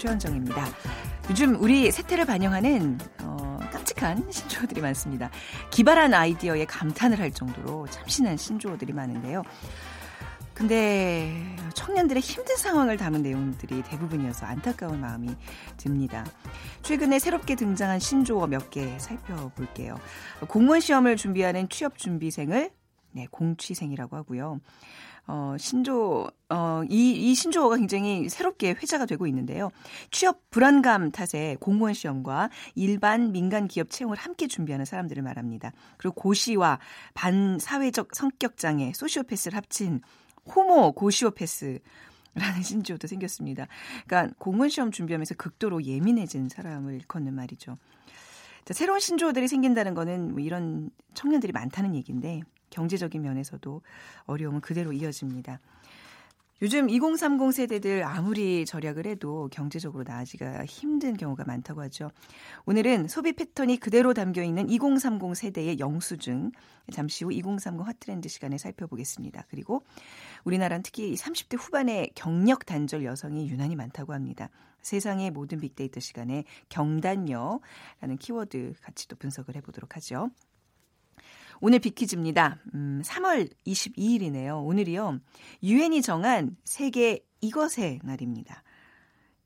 최현정입니다. 요즘 우리 세태를 반영하는 어, 깜찍한 신조어들이 많습니다. 기발한 아이디어에 감탄을 할 정도로 참신한 신조어들이 많은데요. 근데 청년들의 힘든 상황을 담은 내용들이 대부분이어서 안타까운 마음이 듭니다. 최근에 새롭게 등장한 신조어 몇 개 살펴볼게요. 공무원 시험을 준비하는 취업 준비생을 네, 공취생이라고 하고요. 어, 신조, 어, 이, 이 신조어가 굉장히 새롭게 회자가 되고 있는데요. 취업 불안감 탓에 공무원 시험과 일반 민간 기업 채용을 함께 준비하는 사람들을 말합니다. 그리고 고시와 반사회적 성격장애, 소시오패스를 합친 호모 고시오패스. 라는 신조어도 생겼습니다. 그러니까 공무원 시험 준비하면서 극도로 예민해진 사람을 일컫는 말이죠. 자, 새로운 신조어들이 생긴다는 거는 뭐 이런 청년들이 많다는 얘기인데 경제적인 면에서도 어려움은 그대로 이어집니다. 요즘 2030 세대들 아무리 절약을 해도 경제적으로 나아지기가 힘든 경우가 많다고 하죠. 오늘은 소비 패턴이 그대로 담겨 있는 2030 세대의 영수증 잠시 후 2030 핫트렌드 시간에 살펴보겠습니다. 그리고 우리나라는 특히 30대 후반의 경력 단절 여성이 유난히 많다고 합니다. 세상의 모든 빅데이터 시간에 경단녀라는 키워드 같이 또 분석을 해보도록 하죠. 오늘 비키즈입니다. 음, 3월 22일이네요. 오늘이요. 유엔이 정한 세계 이것의 날입니다.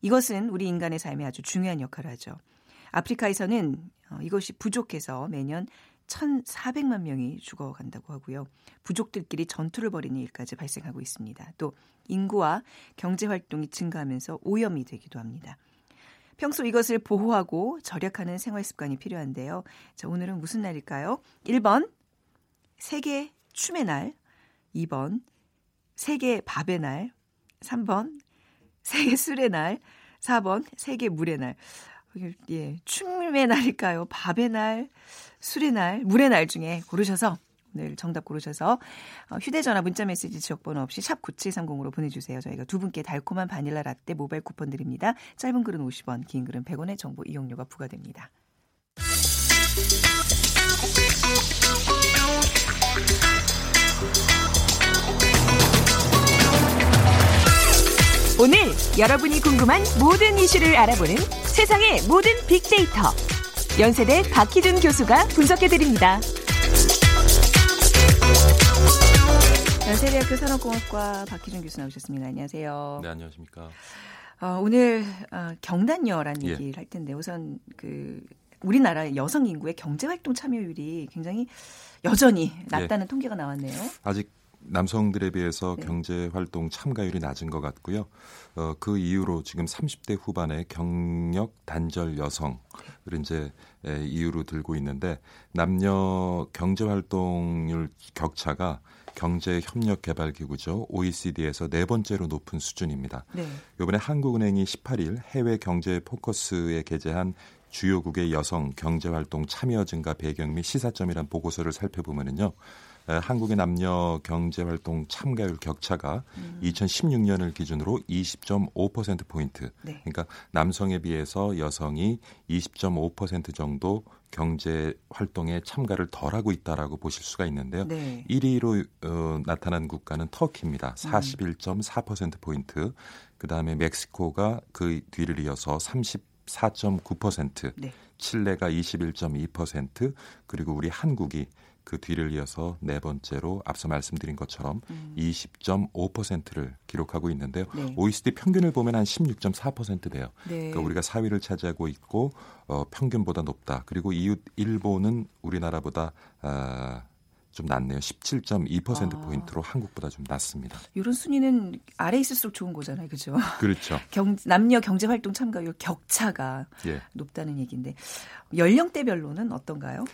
이것은 우리 인간의 삶에 아주 중요한 역할을 하죠. 아프리카에서는 어, 이것이 부족해서 매년 1,400만 명이 죽어간다고 하고요. 부족들끼리 전투를 벌이는 일까지 발생하고 있습니다. 또 인구와 경제 활동이 증가하면서 오염이 되기도 합니다. 평소 이것을 보호하고 절약하는 생활 습관이 필요한데요. 자, 오늘은 무슨 날일까요? 1번 세계 춤의 날, 2번 세계 밥의 날, 3번 세계 술의 날, 4번 세계 물의 날. 예, 춤의 날일까요? 밥의 날, 술의 날, 물의 날 중에 고르셔서 오늘 정답 고르셔서 어, 휴대전화 문자메시지 지역번호 없이 샵 9730으로 보내주세요. 저희가 두 분께 달콤한 바닐라 라떼 모바일 쿠폰 드립니다. 짧은 글은 50원, 긴 글은 100원의 정보 이용료가 부과됩니다. 오늘 여러분이 궁금한 모든 이슈를 알아보는 세상의 모든 빅데이터. 연세대 박희준 교수가 분석해드립니다. 연세대학교 산업공학과 박희준 교수 나오셨습니다. 안녕하세요. 네, 안녕하십니까. 어, 오늘 어, 경단녀라는 예. 얘기를 할 텐데 우선 그 우리나라 여성 인구의 경제 활동 참여율이 굉장히 여전히 낮다는 예. 통계가 나왔네요. 아직 남성들에 비해서 네. 경제 활동 참가율이 낮은 것 같고요. 어, 그 이후로 지금 30대 후반의 경력 단절 여성을 이제 에, 이유로 들고 있는데 남녀 경제 활동률 격차가 경제협력개발기구죠. OECD에서 네 번째로 높은 수준입니다. 네. 이번에 한국은행이 18일 해외 경제 포커스에 게재한 주요국의 여성 경제활동 참여 증가 배경 및 시사점이란 보고서를 살펴보면은요. 한국의 남녀 경제활동 참가율 격차가 음. 2016년을 기준으로 20.5% 포인트. 네. 그러니까 남성에 비해서 여성이 20.5% 정도 경제 활동에 참가를 덜 하고 있다라고 보실 수가 있는데요. 네. 1위로 어, 나타난 국가는 터키입니다. 41.4% 포인트. 그다음에 멕시코가 그 뒤를 이어서 34.9%, 네. 칠레가 21.2%, 그리고 우리 한국이 그 뒤를 이어서 네 번째로 앞서 말씀드린 것처럼 음. 20.5%를 기록하고 있는데요. 네. OECD 평균을 보면 한 16.4% 돼요. 네. 그러니까 우리가 4위를 차지하고 있고 어, 평균보다 높다. 그리고 이웃 일본은 우리나라보다 아, 좀 낮네요. 17.2% 아. 포인트로 한국보다 좀 낮습니다. 이런 순위는 아래 있을수록 좋은 거잖아요, 그죠? 그렇죠. 경, 남녀 경제 활동 참가율 격차가 예. 높다는 얘기인데 연령대별로는 어떤가요?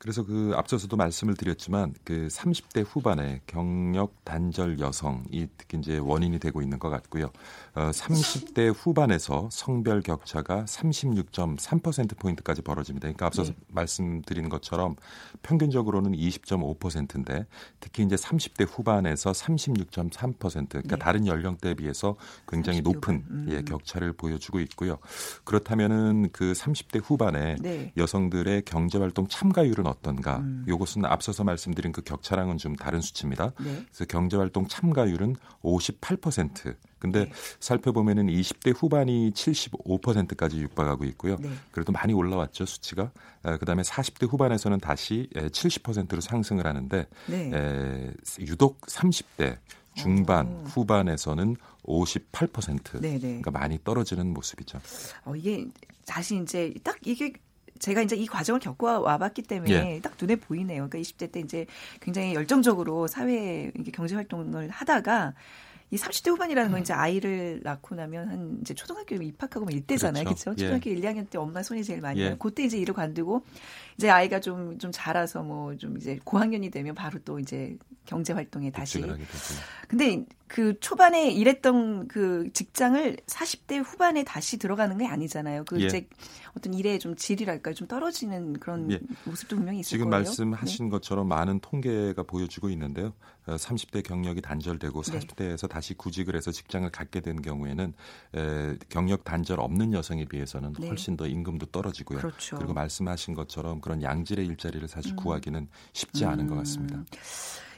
그래서 그 앞서서도 말씀을 드렸지만 그 30대 후반의 경력 단절 여성이 특히 이제 원인이 되고 있는 것 같고요. 어, 30대 후반에서 성별 격차가 36.3% 포인트까지 벌어집니다. 그러니까 앞서서 네. 말씀드린 것처럼 평균적으로는 20.5%인데 특히 이제 30대 후반에서 36.3% 그러니까 네. 다른 연령대에 비해서 굉장히 높은 음. 예, 격차를 보여주고 있고요. 그렇다면은 그 30대 후반에 네. 여성들의 경제 활동 참가율은 어떤가? 음. 이것은 앞서서 말씀드린 그 격차랑은 좀 다른 수치입니다. 네. 그래서 경제 활동 참가율은 58%. 근데 네. 살펴보면은 20대 후반이 75%까지 육박하고 있고요. 네. 그래도 많이 올라왔죠 수치가. 에, 그다음에 40대 후반에서는 다시 70%로 상승을 하는데 네. 에, 유독 30대 중반, 오. 후반에서는 58%. 네네. 그러니까 많이 떨어지는 모습이죠. 어, 이게 다시 이제 딱 이게 제가 이제 이 과정을 겪어 와봤기 때문에 예. 딱 눈에 보이네요. 그러니까 20대 때 이제 굉장히 열정적으로 사회 경제 활동을 하다가 이 30대 후반이라는 건 음. 이제 아이를 낳고 나면 한 이제 초등학교 입학하고 막 이때잖아요. 그렇죠. 그렇죠? 초등학교 예. 1, 2학년 때 엄마 손이 제일 많이 예. 그때 이제 일을 관두고 이제 아이가 좀 좀 자라서 뭐 좀 이제 고학년이 되면 바로 또 이제 경제 활동에 다시 근데 그 초반에 일했던 그 직장을 40대 후반에 다시 들어가는 게 아니잖아요. 그 예. 이제 어떤 일의 좀 질이랄까요? 좀 떨어지는 그런 예. 모습도 분명히 있을 지금 거예요. 지금 말씀하신 네. 것처럼 많은 통계가 보여주고 있는데요. 30대 어, 경력이 단절되고 40대에서 네. 다시 구직을 해서 직장을 갖게 된 경우에는 에, 경력 단절 없는 여성에 비해서는 네. 훨씬 더 임금도 떨어지고요. 그렇죠. 그리고 말씀하신 것처럼 그런 양질의 일자리를 사실 음. 구하기는 쉽지 않은 것 같습니다.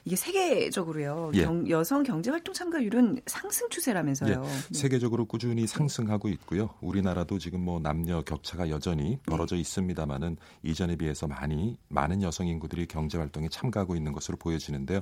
음. 이게 세계적으로요. 예. 경, 여성 경제 활동 참가율은 상승 추세라면서요. 예. 네. 세계적으로 꾸준히 상승하고 있고요. 우리나라도 지금 뭐 남녀 격차가 여전히 네. 벌어져 네. 있습니다만은 이전에 비해서 많이 많은 여성 인구들이 경제 활동에 참가하고 있는 것으로 보여지는데요.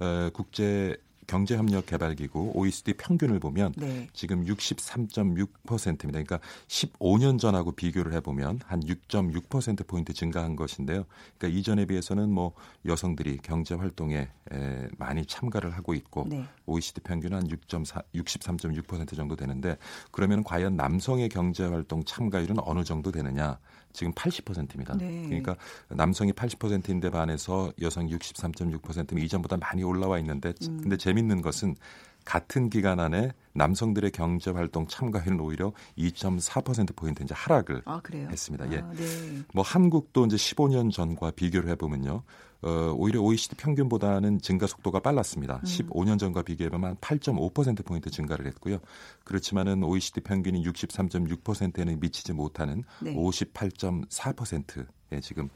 에, 국제 경제협력개발기구 OECD 평균을 보면 네. 지금 63.6%입니다. 그러니까 15년 전하고 비교를 해보면 한 6.6% 포인트 증가한 것인데요. 그러니까 이전에 비해서는 뭐 여성들이 경제 활동에 에, 많이 참가를 하고 있고 네. OECD 평균은 한 6.4, 63.6% 정도 되는데 그러면 과연 남성의 경제 활동 참가율은 어느 정도 되느냐? 지금 80%입니다. 네. 그러니까 남성이 80%인데 반해서 여성 63.6%면 이전보다 많이 올라와 있는데 음. 근데 재밌는 것은 같은 기간 안에 남성들의 경제 활동 참가율은 오히려 2.4% 포인트 이제 하락을 아, 했습니다. 예. 아, 예. 네. 뭐 한국도 이제 15년 전과 비교를 해 보면요. 어, 오히려 OECD 평균보다는 증가 속도가 빨랐습니다. 음. 15년 전과 비교해보면 8.5% 포인트 증가를 했고요. 그렇지만은 OECD 평균이 63.6%에는 미치지 못하는 네. 58.4% 예, 지금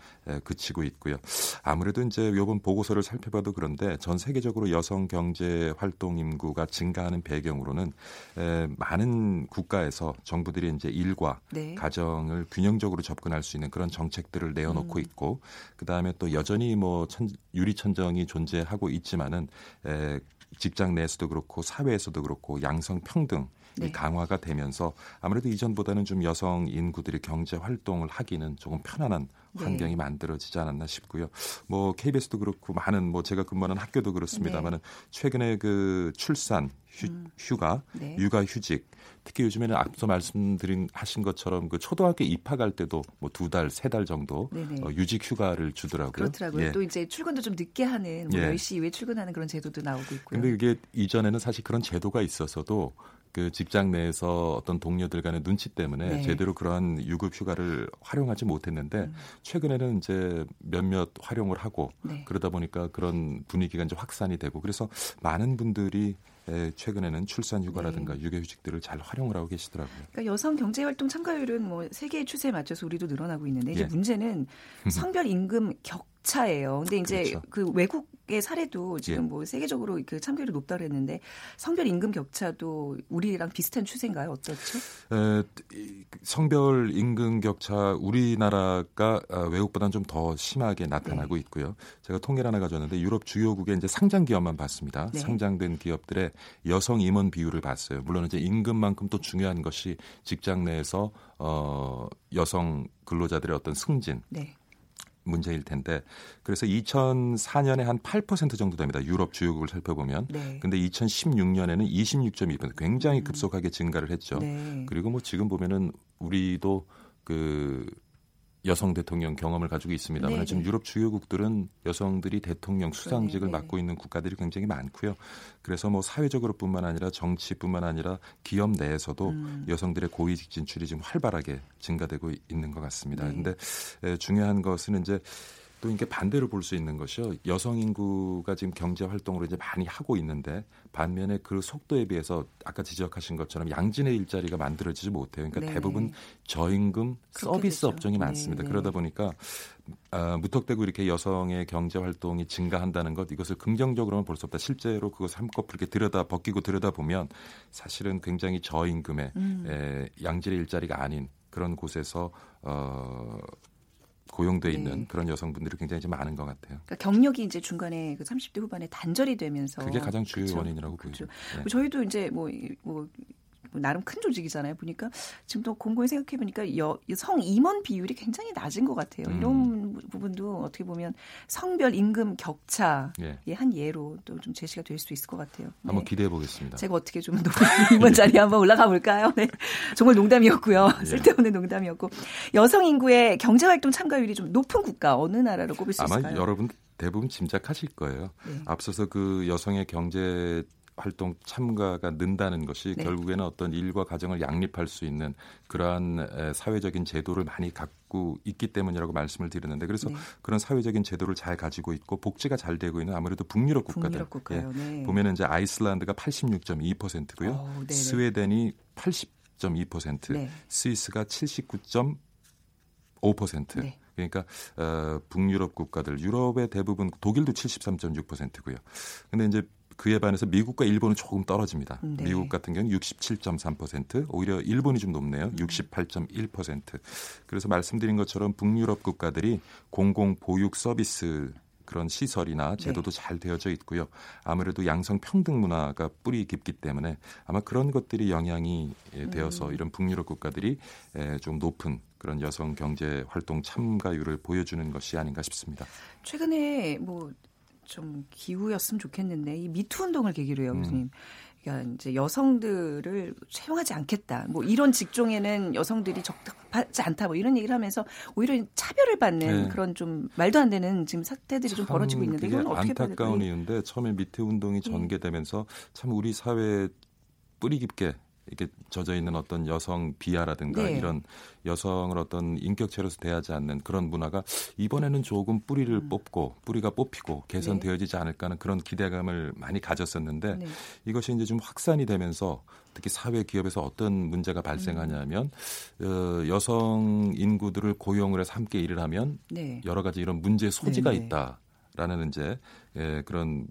그치고 있고요. 아무래도 이제 이번 보고서를 살펴봐도 그런데 전 세계적으로 여성 경제 활동 인구가 증가하는 배경으로는 많은 국가에서 정부들이 이제 일과 네. 가정을 균형적으로 접근할 수 있는 그런 정책들을 내어놓고 음. 있고 그 다음에 또 여전히 뭐 천, 유리천정이 존재하고 있지만은 직장 내에서도 그렇고 사회에서도 그렇고 양성 평등 네. 강화가 되면서 아무래도 이전보다는 좀 여성 인구들이 경제 활동을 하기는 조금 편안한 네. 환경이 네. 만들어지지 않았나 싶고요. 뭐 KBS도 그렇고 많은 뭐 제가 근무하는 학교도 그렇습니다만은 네. 최근에 그 출산 휴, 음. 휴가, 네. 육아 휴직 특히 요즘에는 앞서 말씀드린 하신 것처럼 그 초등학교 입학할 때도 뭐 두 달, 세 달 정도 어, 유직 휴가를 주더라고요. 그렇더라고요. 예. 또 이제 출근도 좀 늦게 하는 뭐 예. 10시 이후에 출근하는 그런 제도도 나오고 있고요. 근데 이게 이전에는 사실 그런 제도가 있어서도 그 직장 내에서 어떤 동료들 간의 눈치 때문에 네. 제대로 그러한 유급 휴가를 활용하지 못했는데 음. 최근에는 이제 몇몇 활용을 하고 네. 그러다 보니까 그런 분위기가 이제 확산이 되고 그래서 많은 분들이 최근에는 출산 휴가라든가 네. 육아 휴직들을 잘 활용을 하고 계시더라고요. 그러니까 여성 경제 활동 참가율은 뭐 세계의 추세에 맞춰서 우리도 늘어나고 있는데 이제 예. 문제는 성별 임금 격 차예요. 근데 이제 그렇죠. 그 외국의 사례도 지금 예. 뭐 세계적으로 그 참가율이 높다 그랬는데 성별 임금 격차도 우리랑 비슷한 추세인가요? 어떻죠? 에, 성별 임금 격차 우리나라가 아, 외국보다는 좀 더 심하게 나타나고 네. 있고요. 제가 통계를 하나 가져왔는데 유럽 주요국의 이제 상장 기업만 봤습니다. 네. 상장된 기업들의 여성 임원 비율을 봤어요. 물론 이제 임금만큼 또 중요한 것이 직장 내에서 어 여성 근로자들의 어떤 승진 네. 문제일 텐데 그래서 2004년에 한 8% 정도 됩니다. 유럽 주요국을 살펴보면. 네. 근데 2016년에는 26.2% 굉장히 음. 급속하게 증가를 했죠. 네. 그리고 뭐 지금 보면은 우리도 그 여성 대통령 경험을 가지고 있습니다만 네네. 지금 유럽 주요국들은 여성들이 대통령 수상직을 네네. 맡고 있는 국가들이 굉장히 많고요. 그래서 뭐 사회적으로뿐만 아니라 정치뿐만 아니라 기업 내에서도 음. 여성들의 고위직 진출이 지금 활발하게 증가되고 있는 것 같습니다. 네. 근데 중요한 것은 이제 또 이게 반대로 볼 수 있는 것이요. 여성 인구가 지금 경제 활동으로 이제 많이 하고 있는데 반면에 그 속도에 비해서 아까 지적하신 것처럼 양진의 일자리가 만들어지지 못해요. 그러니까 네네. 대부분 저임금 서비스 되죠. 업종이 많습니다. 네네. 그러다 보니까 아, 무턱대고 이렇게 여성의 경제 활동이 증가한다는 것 이것을 긍정적으로는 볼수 없다. 실제로 그것을 한꺼풀 이렇게 들여다 벗기고 들여다 보면 사실은 굉장히 저임금의 음. 에, 양질의 일자리가 아닌 그런 곳에서 어 고용돼 있는 네. 그런 여성분들이 굉장히 좀 많은 것 같아요. 그러니까 경력이 이제 중간에 그 30대 후반에 단절이 되면서 그게 가장 주요? 원인이라고 보죠. 네. 저희도 이제 뭐 뭐 나름 큰 조직이잖아요. 보니까 지금 또 공고히 생각해 보니까 성 임원 비율이 굉장히 낮은 것 같아요. 음. 이런 부분도 어떻게 보면 성별 임금 격차의 예. 한 예로 또 좀 제시가 될 수 있을 것 같아요. 네. 한번 기대해 보겠습니다. 제가 어떻게 좀 임원 자리에 한번 올라가 볼까요? 네. 정말 농담이었고요. 예. 쓸데없는 농담이었고 여성 인구의 경제 활동 참가율이 좀 높은 국가 어느 나라로 꼽을 수 있을까요? 아마 여러분 대부분 짐작하실 거예요. 네. 앞서서 그 여성의 경제 활동 참가가 는다는 것이 네. 결국에는 어떤 일과 가정을 양립할 수 있는 그러한 사회적인 제도를 많이 갖고 있기 때문이라고 말씀을 드렸는데 그래서 네. 그런 사회적인 제도를 잘 가지고 있고 복지가 잘 되고 있는 아무래도 북유럽 국가들 북유럽 예. 네. 보면은 이제 아이슬란드가 86.2%고요. 오, 스웨덴이 80.2%, 네. 스위스가 79.5%. 네. 그러니까 어, 북유럽 국가들, 유럽의 대부분 독일도 73.6%고요. 근데 이제 그에 반해서 미국과 일본은 조금 떨어집니다. 네. 미국 같은 경우는 67.3%, 오히려 일본이 좀 높네요. 68.1%. 그래서 말씀드린 것처럼 북유럽 국가들이 공공 보육 서비스 그런 시설이나 네. 제도도 네. 잘 되어져 있고요. 아무래도 양성 평등 문화가 뿌리 깊기 때문에 아마 그런 것들이 영향이 예, 되어서 음. 이런 북유럽 국가들이 좀 높은 그런 여성 경제 활동 참가율을 보여주는 것이 아닌가 싶습니다. 최근에 뭐 좀 기후였으면 좋겠는데 이 미투 운동을 계기로요, 음. 교수님. 그러니까 이제 여성들을 채용하지 않겠다. 뭐 이런 직종에는 여성들이 적합하지 않다. 뭐 이런 얘기를 하면서 오히려 차별을 받는 네. 그런 좀 말도 안 되는 지금 사태들이 좀 벌어지고 있는데 이건 어떻게 안타까운 이유인데 처음에 미투 운동이 네. 전개되면서 참 우리 사회에 뿌리 깊게 이렇게 젖어 있는 어떤 여성 비하라든가 네. 이런 여성을 어떤 인격체로서 대하지 않는 그런 문화가 이번에는 조금 뿌리를 음. 뽑고 뿌리가 뽑히고 개선되어지지 네. 않을까 하는 그런 기대감을 많이 가졌었는데 네. 이것이 이제 좀 확산이 되면서 특히 사회 기업에서 어떤 문제가 발생하냐면 음. 어, 여성 인구들을 고용을 해서 함께 일을 하면 네. 여러 가지 이런 문제 소지가 네, 네. 있다 라는 이제 예, 그런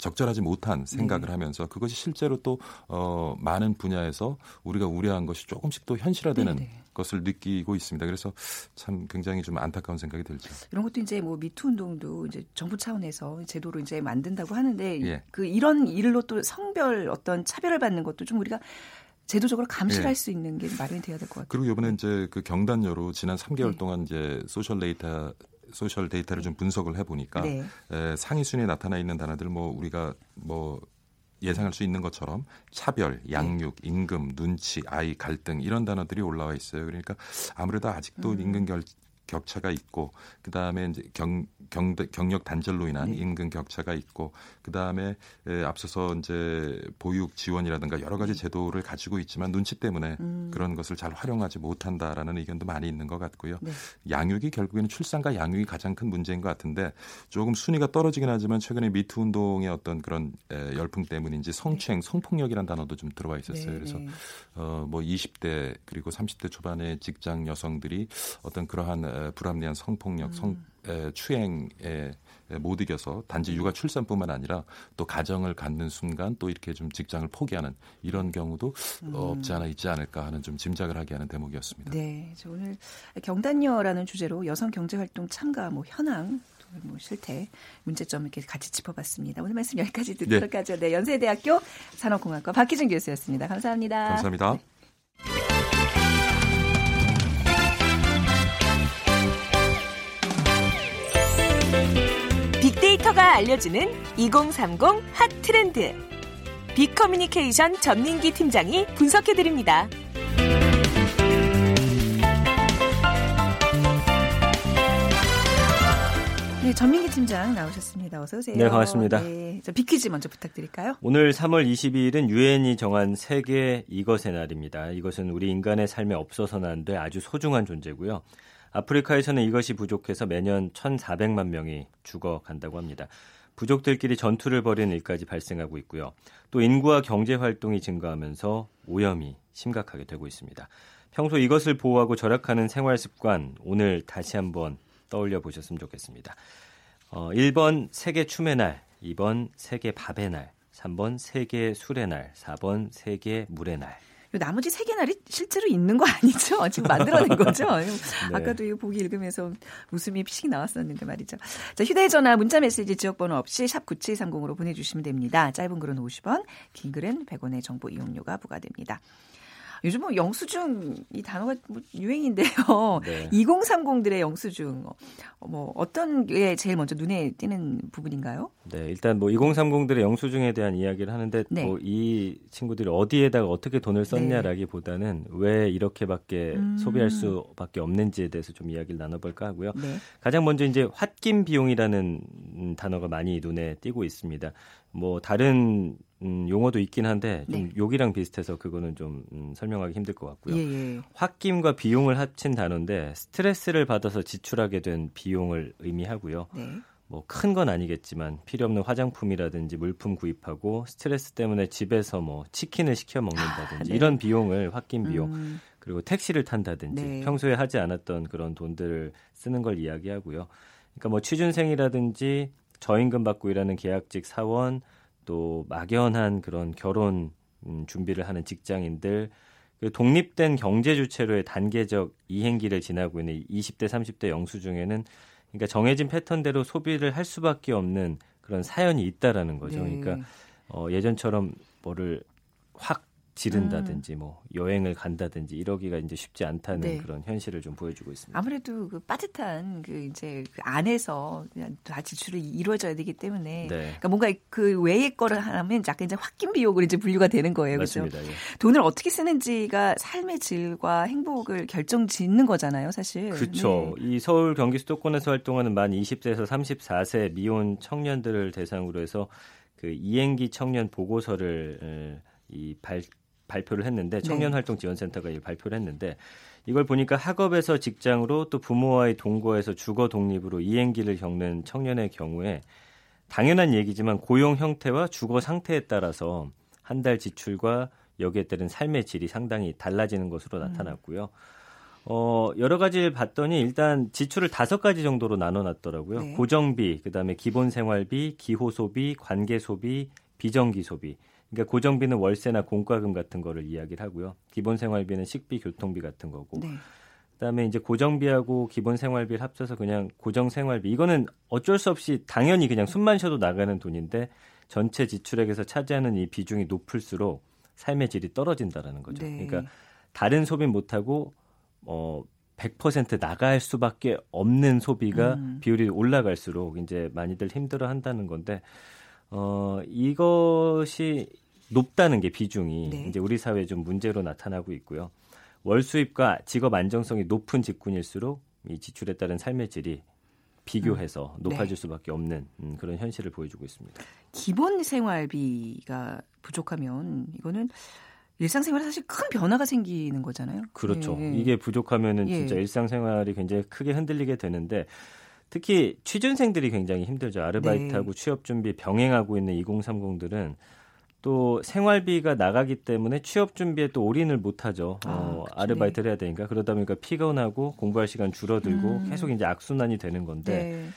적절하지 못한 생각을 네. 하면서 그것이 실제로 또 어, 많은 분야에서 우리가 우려한 것이 조금씩 또 현실화되는 네, 네. 것을 느끼고 있습니다. 그래서 참 굉장히 좀 안타까운 생각이 들죠. 이런 것도 이제 뭐 미투 운동도 이제 정부 차원에서 제도로 이제 만든다고 하는데 예. 그 이런 일로 또 성별 어떤 차별을 받는 것도 좀 우리가 제도적으로 감시할 예. 수 있는 게 마련이 돼야 될 것 같아요. 그리고 이번에 이제 그 경단녀로 지난 3개월 네. 동안 이제 소셜 데이터 소셜 데이터를 좀 분석을 해보니까 네. 에, 상위 순위에 나타나 있는 단어들 뭐 우리가 뭐 예상할 수 있는 것처럼 차별, 양육, 네. 임금, 눈치, 아이, 갈등 이런 단어들이 올라와 있어요. 그러니까 아무래도 아직도 음. 임금 결, 격차가 있고 그 다음에 이제 경, 경 경력 단절로 인한 네. 임금 격차가 있고 그 다음에 앞서서 이제 보육 지원이라든가 여러 가지 네. 제도를 가지고 있지만 눈치 때문에 음. 그런 것을 잘 활용하지 못한다라는 의견도 많이 있는 것 같고요. 네. 양육이 결국에는 출산과 양육이 가장 큰 문제인 것 같은데 조금 순위가 떨어지긴 하지만 최근에 미투 운동의 어떤 그런 열풍 때문인지 성추행, 성폭력이라는 단어도 좀 들어와 있었어요. 네, 그래서 네. 어뭐 20대 그리고 30대 초반의 직장 여성들이 어떤 그러한 불합리한 성폭력, 성 에, 추행에 못 이겨서 단지 육아 출산뿐만 아니라 또 가정을 갖는 순간 또 이렇게 좀 직장을 포기하는 이런 경우도 음. 없지 않아 있지 않을까 하는 좀 짐작을 하게 하는 대목이었습니다. 네, 오늘 경단녀라는 주제로 여성 경제 활동 참가 뭐 현황 뭐 실태, 문제점 이렇게 같이 짚어봤습니다. 오늘 말씀 여기까지 듣도록 네. 하죠. 네, 연세대학교 산업공학과 박희준 교수였습니다. 감사합니다. 감사합니다. 네. 빅데이터가 알려주는 2030 핫 트렌드. 빅커뮤니케이션 전민기 팀장이 분석해드립니다. 네, 전민기 팀장 나오셨습니다. 어서 오세요. 네, 반갑습니다. 네, 저 비퀴즈 먼저 부탁드릴까요? 오늘 3월 22일은 유엔이 정한 세계 이것의 날입니다. 이것은 우리 인간의 삶에 없어서는 안돼 아주 소중한 존재고요. 아프리카에서는 이것이 부족해서 매년 1,400만 명이 죽어간다고 합니다. 부족들끼리 전투를 벌이는 일까지 발생하고 있고요. 또 인구와 경제 활동이 증가하면서 오염이 심각하게 되고 있습니다. 평소 이것을 보호하고 절약하는 생활 습관 오늘 다시 한번 떠올려 보셨으면 좋겠습니다. 어, 1번 세계 춤의 날, 2번 세계 밥의 날, 3번 세계 술의 날, 4번 세계 물의 날. 나머지 세 개 날이 실제로 있는 거 아니죠? 지금 만들어낸 거죠? 네. 아까도 이 보기 읽으면서 웃음이 피식 나왔었는데 말이죠. 자, 휴대전화 문자메시지 지역번호 없이 샵 9730으로 보내주시면 됩니다. 짧은 글은 50원, 긴 글은 100원의 정보 이용료가 부과됩니다. 요즘 뭐 영수증 이 단어가 뭐 유행인데요. 네. 2030들의 영수증 어, 뭐 어떤 게 제일 먼저 눈에 띄는 부분인가요? 네, 일단 뭐 2030들의 영수증에 대한 이야기를 하는데 네. 뭐이 친구들이 어디에다가 어떻게 돈을 썼냐라기보다는 네. 왜 이렇게밖에 음. 소비할 수밖에 없는지에 대해서 좀 이야기를 나눠볼까 하고요. 네. 가장 먼저 이제 홧김 비용이라는 단어가 많이 눈에 띄고 있습니다. 뭐 다른 음, 용어도 있긴 한데 좀 네. 욕이랑 비슷해서 그거는 좀 음, 설명하기 힘들 것 같고요. 예, 예. 홧김과 비용을 합친 단어인데 스트레스를 받아서 지출하게 된 비용을 의미하고요. 네. 뭐큰 건 아니겠지만 필요 없는 화장품이라든지 물품 구입하고 스트레스 때문에 집에서 뭐 치킨을 시켜 먹는다든지 아, 네. 이런 비용을 홧김 비용 음. 그리고 택시를 탄다든지 네. 평소에 하지 않았던 그런 돈들을 쓰는 걸 이야기하고요. 그러니까 뭐 취준생이라든지 저임금 받고 일하는 계약직 사원 또 막연한 그런 결혼 음, 준비를 하는 직장인들 그 독립된 경제 주체로의 단계적 이행기를 지나고 있는 20대 30대 영수 중에는 그러니까 정해진 패턴대로 소비를 할 수밖에 없는 그런 사연이 있다라는 거죠. 네. 그러니까 어, 예전처럼 뭐를 확 지른다든지 음. 뭐 여행을 간다든지 이러기가 이제 쉽지 않다는 네. 그런 현실을 좀 보여주고 있습니다. 아무래도 그 빠듯한 그 이제 그 안에서 다 지출이 이루어져야 되기 때문에 네. 그러니까 뭔가 그 외의 거를 하면 약간 이제 홧김 비용으로 이제 분류가 되는 거예요. 그렇죠? 예. 돈을 어떻게 쓰는지가 삶의 질과 행복을 결정 짓는 거잖아요, 사실. 그렇죠. 네. 이 서울 경기 수도권에서 활동하는 만 20세에서 34세 미혼 청년들을 대상으로 해서 그 이행기 청년 보고서를 이 발, 발표를 했는데 네. 청년활동지원센터가 이 발표를 했는데 이걸 보니까 학업에서 직장으로 또 부모와의 동거에서 주거 독립으로 이행기를 겪는 청년의 경우에 당연한 얘기지만 고용 형태와 주거 상태에 따라서 한 달 지출과 여기에 따른 삶의 질이 상당히 달라지는 것으로 음. 나타났고요. 어, 여러 가지를 봤더니 일단 지출을 다섯 가지 정도로 나눠 놨더라고요. 네. 고정비, 그다음에 기본 생활비, 기호 소비, 관계 소비, 비정기 소비. 그러니까 고정비는 월세나 공과금 같은 거를 이야기를 하고요. 기본 생활비는 식비, 교통비 같은 거고. 네. 그다음에 이제 고정비하고 기본 생활비를 합쳐서 그냥 고정 생활비 이거는 어쩔 수 없이 당연히 그냥 숨만 쉬어도 나가는 돈인데 전체 지출액에서 차지하는 이 비중이 높을수록 삶의 질이 떨어진다라는 거죠. 네. 그러니까 다른 소비 못 하고 어 100% 나갈 수밖에 없는 소비가 음. 비율이 올라갈수록 이제 많이들 힘들어 한다는 건데 어, 이것이 높다는 게 비중이 네. 이제 우리 사회에 좀 문제로 나타나고 있고요. 월 수입과 직업 안정성이 높은 직군일수록 이 지출에 따른 삶의 질이 비교해서 음. 높아질 네. 수밖에 없는 음, 그런 현실을 보여주고 있습니다. 기본 생활비가 부족하면 이거는 일상생활에 사실 큰 변화가 생기는 거잖아요. 그렇죠. 예. 이게 부족하면은 예. 진짜 일상생활이 굉장히 크게 흔들리게 되는데 특히 취준생들이 굉장히 힘들죠. 아르바이트하고 네. 취업 준비 병행하고 있는 2030들은 또 생활비가 나가기 때문에 취업 준비에 또 올인을 못 하죠. 아, 어, 아르바이트를 해야 되니까 그러다 보니까 피곤하고 공부할 시간 줄어들고 음. 계속 이제 악순환이 되는 건데 네.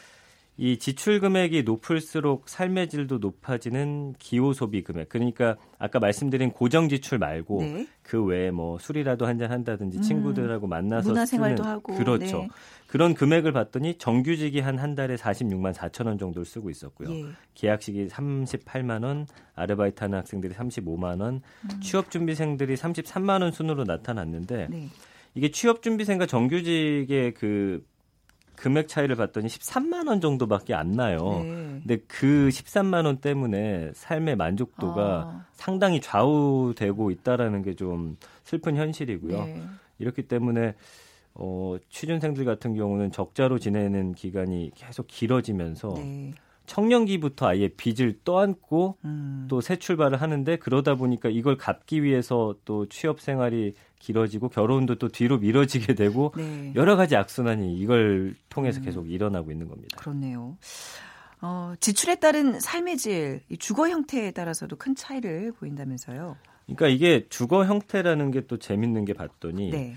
이 지출 금액이 높을수록 삶의 질도 높아지는 기호 소비 금액. 그러니까 아까 말씀드린 고정 지출 말고 네. 그 외에 뭐 술이라도 한 잔 한다든지 음. 친구들하고 만나서 문화생활도 하고 그렇죠. 네. 그런 금액을 봤더니 정규직이 한 한 달에 46만 4천 원 정도를 쓰고 있었고요. 예. 계약직이 38만 원, 아르바이트 하는 학생들이 35만 원, 음. 취업 준비생들이 33만 원 순으로 나타났는데 네. 이게 취업 준비생과 정규직의 그 금액 차이를 봤더니 13만 원 정도밖에 안 나요. 네. 근데 그 13만 원 때문에 삶의 만족도가 아. 상당히 좌우되고 있다라는 게 좀 슬픈 현실이고요. 네. 이렇기 때문에 어, 취준생들 같은 경우는 적자로 지내는 기간이 계속 길어지면서 네. 청년기부터 아예 빚을 떠안고 음. 또새 출발을 하는데 그러다 보니까 이걸 갚기 위해서 또 취업 생활이 길어지고 결혼도 또 뒤로 미뤄지게 되고 네. 여러 가지 악순환이 이걸 통해서 음. 계속 일어나고 있는 겁니다. 그렇네요. 어, 지출에 따른 삶의 질, 주거 형태에 따라서도 큰 차이를 보인다면서요. 그러니까 이게 주거 형태라는 게 또 재밌는 게 봤더니 네.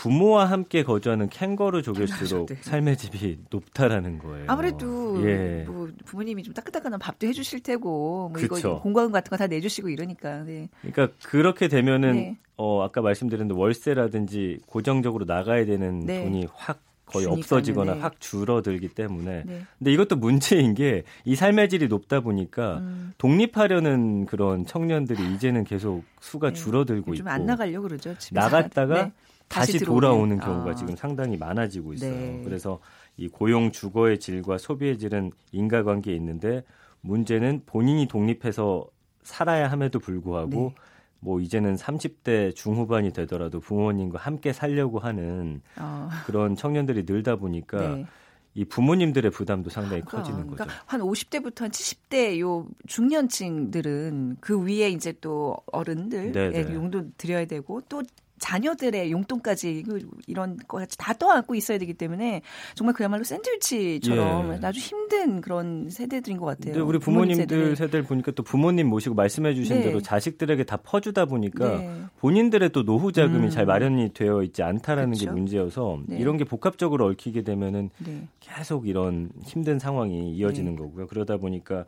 부모와 함께 거주하는 캥거루 족일수록 네. 삶의 집이 높다라는 거예요. 아무래도 예. 뭐 부모님이 좀 따끈따끈한 밥도 해주실 테고 뭐 이거 공과금 같은 거 다 내주시고 이러니까. 네. 그러니까 그렇게 되면은 네. 어 아까 말씀드린 월세라든지 고정적으로 나가야 되는 네. 돈이 확 거의 없어지거나 네. 확 줄어들기 때문에. 네. 근데 이것도 문제인 게 이 삶의 질이 높다 보니까 음. 독립하려는 그런 청년들이 이제는 계속 수가 네. 줄어들고 있고. 좀 안 나가려고 그러죠. 나갔다가 네. 다시, 다시 돌아오는 경우가 아. 지금 상당히 많아지고 있어요. 네. 그래서 이 고용 주거의 질과 소비의 질은 인과관계에 있는데 문제는 본인이 독립해서 살아야 함에도 불구하고 네. 뭐 이제는 30대 중후반이 되더라도 부모님과 함께 살려고 하는 어. 그런 청년들이 늘다 보니까 네. 이 부모님들의 부담도 상당히 그러니까, 커지는 거죠. 그러니까 한 50대부터 한 70대 요 중년층들은 그 위에 이제 또 어른들 예, 용돈 드려야 되고 또 자녀들의 용돈까지 이런 거같이 다 떠안고 있어야 되기 때문에 정말 그야말로 샌드위치처럼 예. 아주 힘든 그런 세대들인 것 같아요. 근데 우리 부모님들 부모님 세대를 보니까 또 부모님 모시고 말씀해 주신 네. 대로 자식들에게 다 퍼주다 보니까 네. 본인들의 또 노후 자금이 음. 잘 마련이 되어 있지 않다라는 그렇죠? 게 문제여서 네. 이런 게 복합적으로 얽히게 되면은 네. 계속 이런 힘든 상황이 이어지는 네. 거고요. 그러다 보니까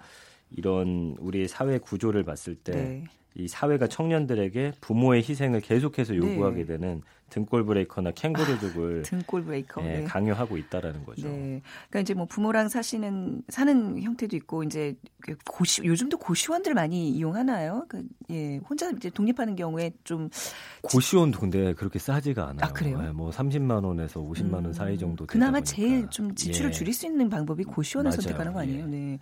이런 우리 사회 구조를 봤을 때 이 네. 사회가 청년들에게 부모의 희생을 계속해서 요구하게 네. 되는 등골 브레이커나 캥거루족을 아, 등골 브레이커 예, 네. 강요하고 있다라는 거죠. 네. 그러니까 이제 뭐 부모랑 사시는 사는 형태도 있고 이제 그 고시 요즘도 고시원들 많이 이용하나요? 그, 예, 혼자 이제 독립하는 경우에 좀 고시원도 근데 그렇게 싸지가 않아요. 아, 그래요? 예, 뭐 30만 원에서 50만 원 음, 사이 정도 그나마 보니까. 제일 좀 지출을 예. 줄일 수 있는 방법이 고시원을 맞아요. 선택하는 거 아니에요? 예. 네.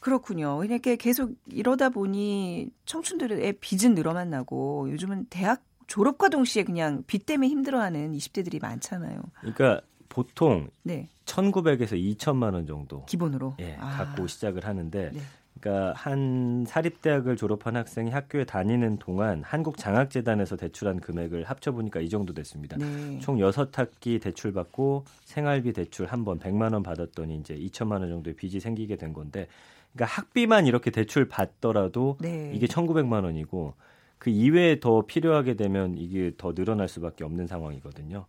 그렇군요. 이렇게 계속 이러다 보니 청춘들의 빚은 늘어만 나고 요즘은 대학 졸업과 동시에 그냥 빚 때문에 힘들어하는 20대들이 많잖아요. 그러니까 보통 네. 1,900에서 2천만 원 정도 기본으로 예, 아. 갖고 시작을 하는데 네. 그러니까 한 사립대학을 졸업한 학생이 학교에 다니는 동안 한국장학재단에서 대출한 금액을 합쳐보니까 이 정도 됐습니다. 네. 총 6학기 대출받고 생활비 대출 한 번 100만 원 받았더니 이제 2천만 원 정도의 빚이 생기게 된 건데 그러니까 학비만 이렇게 대출 받더라도 네. 이게 1,900만 원이고 그 이외에 더 필요하게 되면 이게 더 늘어날 수밖에 없는 상황이거든요.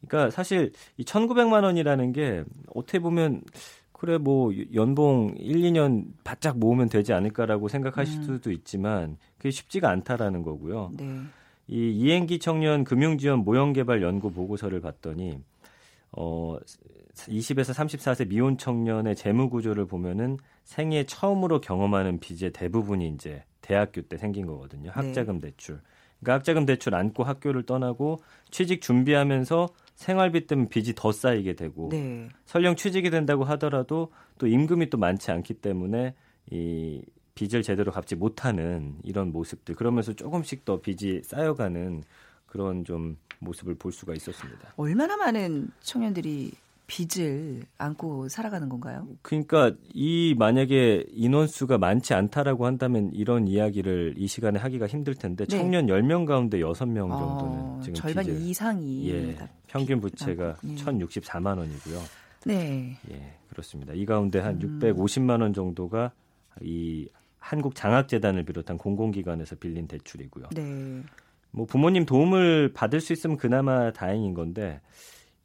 그러니까 사실 이 1,900만 원이라는 게 어떻게 보면 그래 뭐 연봉 1, 2년 바짝 모으면 되지 않을까라고 생각하실 음. 수도 있지만 그게 쉽지가 않다라는 거고요. 네. 이 이행기 청년 금융지원 모형개발 연구 보고서를 봤더니 어 20에서 34세 미혼 청년의 재무 구조를 보면은 생애 처음으로 경험하는 빚의 대부분이 이제 대학교 때 생긴 거거든요. 학자금 네. 대출. 그러니까 학자금 대출 안고 학교를 떠나고 취직 준비하면서 생활비 때문에 빚이 더 쌓이게 되고 네. 설령 취직이 된다고 하더라도 또 임금이 또 많지 않기 때문에 이 빚을 제대로 갚지 못하는 이런 모습들 그러면서 조금씩 더 빚이 쌓여가는 그런 좀 모습을 볼 수가 있었습니다. 얼마나 많은 청년들이 빚을 안고 살아가는 건가요? 그러니까 이 만약에 인원수가 많지 않다라고 한다면 이런 이야기를 이 시간에 하기가 힘들 텐데 네. 청년 10명 가운데 6명 어, 정도는 어, 지금 절반 빚을, 이상이 예, 평균 부채가 예. 1,064만 원이고요. 네. 예, 그렇습니다. 이 가운데 한 음. 650만 원 정도가 이 한국 장학재단을 비롯한 공공기관에서 빌린 대출이고요. 네. 뭐 부모님 도움을 받을 수 있으면 그나마 다행인 건데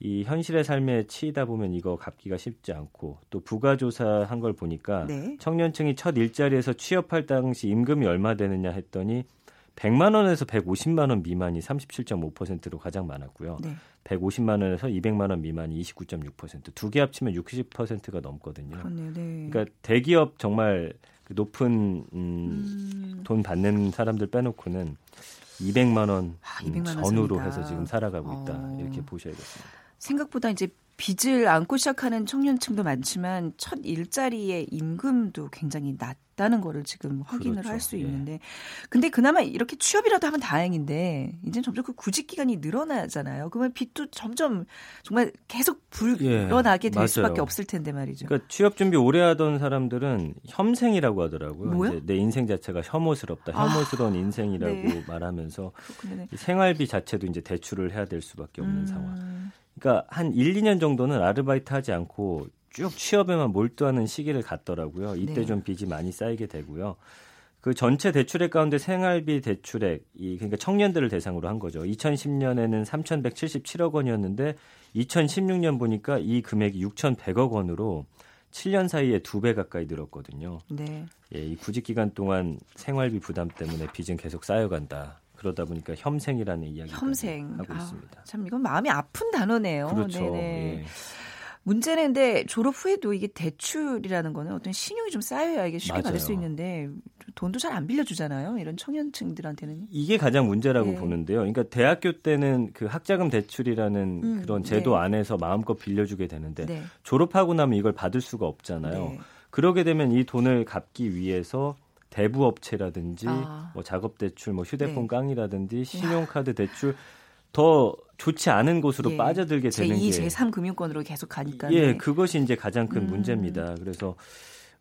이 현실의 삶에 치이다 보면 이거 갚기가 쉽지 않고 또 부가 조사 한 걸 보니까 네. 청년층이 첫 일자리에서 취업할 당시 임금이 얼마 되느냐 했더니 100만 원에서 150만 원 미만이 37.5%로 가장 많았고요. 네. 150만 원에서 200만 원 미만이 29.6%. 두 개 합치면 60%가 넘거든요. 그렇네요. 네. 그러니까 대기업 정말 그 높은 음, 음. 돈 받는 사람들 빼놓고는 200만 원, 아, 200만 원 전후로 해서 지금 살아가고 있다. 어. 이렇게 보셔야겠습니다. 생각보다 이제 빚을 안고 시작하는 청년층도 많지만 첫 일자리의 임금도 굉장히 낮 있다는 거를 지금 확인을 그렇죠. 할수 예. 있는데 근데 그나마 이렇게 취업이라도 하면 다행인데 이제 점점 그 구직 기간이 늘어나잖아요. 그러면 빚도 점점 정말 계속 불어나게 될 예, 수밖에 없을 텐데 말이죠. 그러니까 취업 준비 오래 하던 사람들은 혐생이라고 하더라고요. 내 인생 자체가 혐오스럽다. 아, 혐오스러운 아, 인생이라고 네. 말하면서 네. 생활비 자체도 이제 대출을 해야 될 수밖에 없는 음. 상황. 그러니까 한 1, 2년 정도는 아르바이트 하지 않고 쭉 취업에만 몰두하는 시기를 갖더라고요. 이때 네. 좀 빚이 많이 쌓이게 되고요. 그 전체 대출액 가운데 생활비 대출액, 이 그러니까 청년들을 대상으로 한 거죠. 2010년에는 3,177억 원이었는데 2016년 보니까 이 금액이 6,100억 원으로 7년 사이에 두 배 가까이 늘었거든요. 네. 예, 이 구직 기간 동안 생활비 부담 때문에 빚은 계속 쌓여간다. 그러다 보니까 혐생이라는 이야기를 혐생. 하고 아, 있습니다. 참 이건 마음이 아픈 단어네요. 그렇죠. 네네. 예. 문제는 근데 졸업 후에도 이게 대출이라는 거는 어떤 신용이 좀 쌓여야 이게 쉽게 맞아요. 받을 수 있는데 돈도 잘 안 빌려주잖아요. 이런 청년층들한테는. 이게 가장 문제라고 네. 보는데요. 그러니까 대학교 때는 그 학자금 대출이라는 음, 그런 제도 네. 안에서 마음껏 빌려주게 되는데 네. 졸업하고 나면 이걸 받을 수가 없잖아요. 네. 그러게 되면 이 돈을 갚기 위해서 대부업체라든지 아. 뭐 작업 대출, 뭐 휴대폰 네. 깡이라든지 신용카드 대출 더 좋지 않은 곳으로 예. 빠져들게 되는 제2, 게 제3 금융권으로 계속 가니까 예, 그것이 이제 가장 큰 음. 문제입니다. 그래서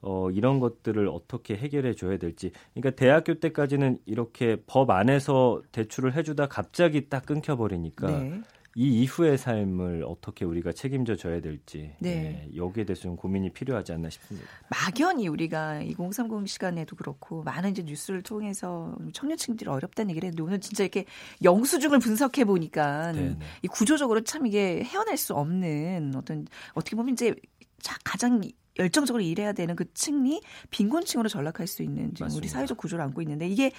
어, 이런 것들을 어떻게 해결해 줘야 될지. 그러니까 대학교 때까지는 이렇게 법 안에서 대출을 해주다 갑자기 딱 끊겨버리니까 네. 이 이후의 삶을 어떻게 우리가 책임져 줘야 될지 네. 네, 여기에 대해서 좀 고민이 필요하지 않나 싶습니다. 막연히 우리가 2030 시간에도 그렇고 많은 이제 뉴스를 통해서 청년층들이 어렵다는 얘기를 했는데 오늘 진짜 이렇게 영수증을 분석해 보니까 네, 네. 이 구조적으로 참 이게 헤어날 수 없는 어떤 어떻게 보면 이제 가장 열정적으로 일해야 되는 그 층이 빈곤층으로 전락할 수 있는 지금 우리 사회적 구조를 안고 있는데 이게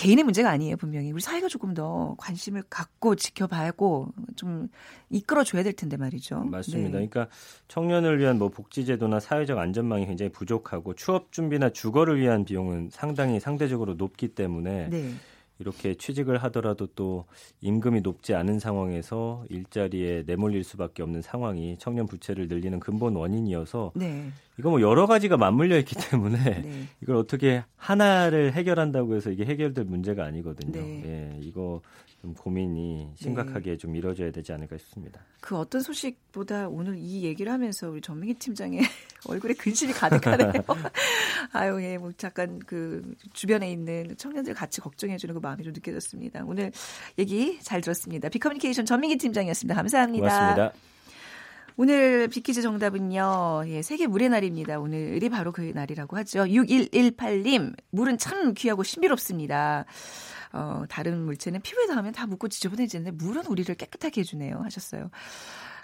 개인의 문제가 아니에요, 분명히. 우리 사회가 조금 더 관심을 갖고 지켜봐야고 좀 이끌어 줘야 될 텐데 말이죠. 맞습니다. 네. 그러니까 청년을 위한 뭐 복지 제도나 사회적 안전망이 굉장히 부족하고 취업 준비나 주거를 위한 비용은 상당히 상대적으로 높기 때문에 네. 이렇게 취직을 하더라도 또 임금이 높지 않은 상황에서 일자리에 내몰릴 수밖에 없는 상황이 청년 부채를 늘리는 근본 원인이어서 네. 이거 뭐 여러 가지가 맞물려 있기 때문에 네. 이걸 어떻게 하나를 해결한다고 해서 이게 해결될 문제가 아니거든요. 네. 예, 이거 좀 고민이 심각하게 네. 좀 이루어져야 되지 않을까 싶습니다. 그 어떤 소식보다 오늘 이 얘기를 하면서 우리 전민기 팀장의 얼굴에 근심이 가득하네요. 아유, 예, 뭐 잠깐 그 주변에 있는 청년들 같이 걱정해주는 그 마음이 좀 느껴졌습니다. 오늘 얘기 잘 들었습니다. 비커뮤니케이션 전민기 팀장이었습니다. 감사합니다. 고맙습니다. 오늘 비키즈 정답은요. 예, 세계 물의 날입니다. 오늘이 바로 그 날이라고 하죠. 6118님, 물은 참 귀하고 신비롭습니다. 어, 다른 물체는 피부에 닿으면 다 묻고 지저분해지는데 물은 우리를 깨끗하게 해주네요. 하셨어요.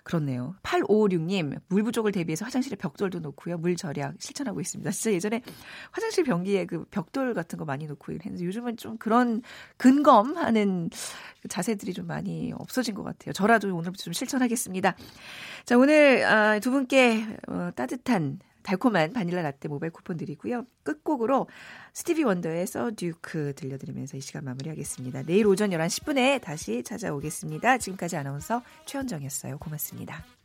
그렇네요. 8556님, 물 부족을 대비해서 화장실에 벽돌도 놓고요. 물 절약 실천하고 있습니다. 진짜 예전에 화장실 변기에 그 벽돌 같은 거 많이 놓고 했는데 요즘은 좀 그런 근검하는 자세들이 좀 많이 없어진 것 같아요. 저라도 오늘부터 좀 실천하겠습니다. 자, 오늘 아, 두 분께 어, 따뜻한 달콤한 바닐라 라떼 모바일 쿠폰 드리고요. 끝곡으로 스티비 원더의 서 듀크 들려드리면서 이 시간 마무리하겠습니다. 내일 오전 11시 10분에 다시 찾아오겠습니다. 지금까지 아나운서 최현정이었어요. 고맙습니다.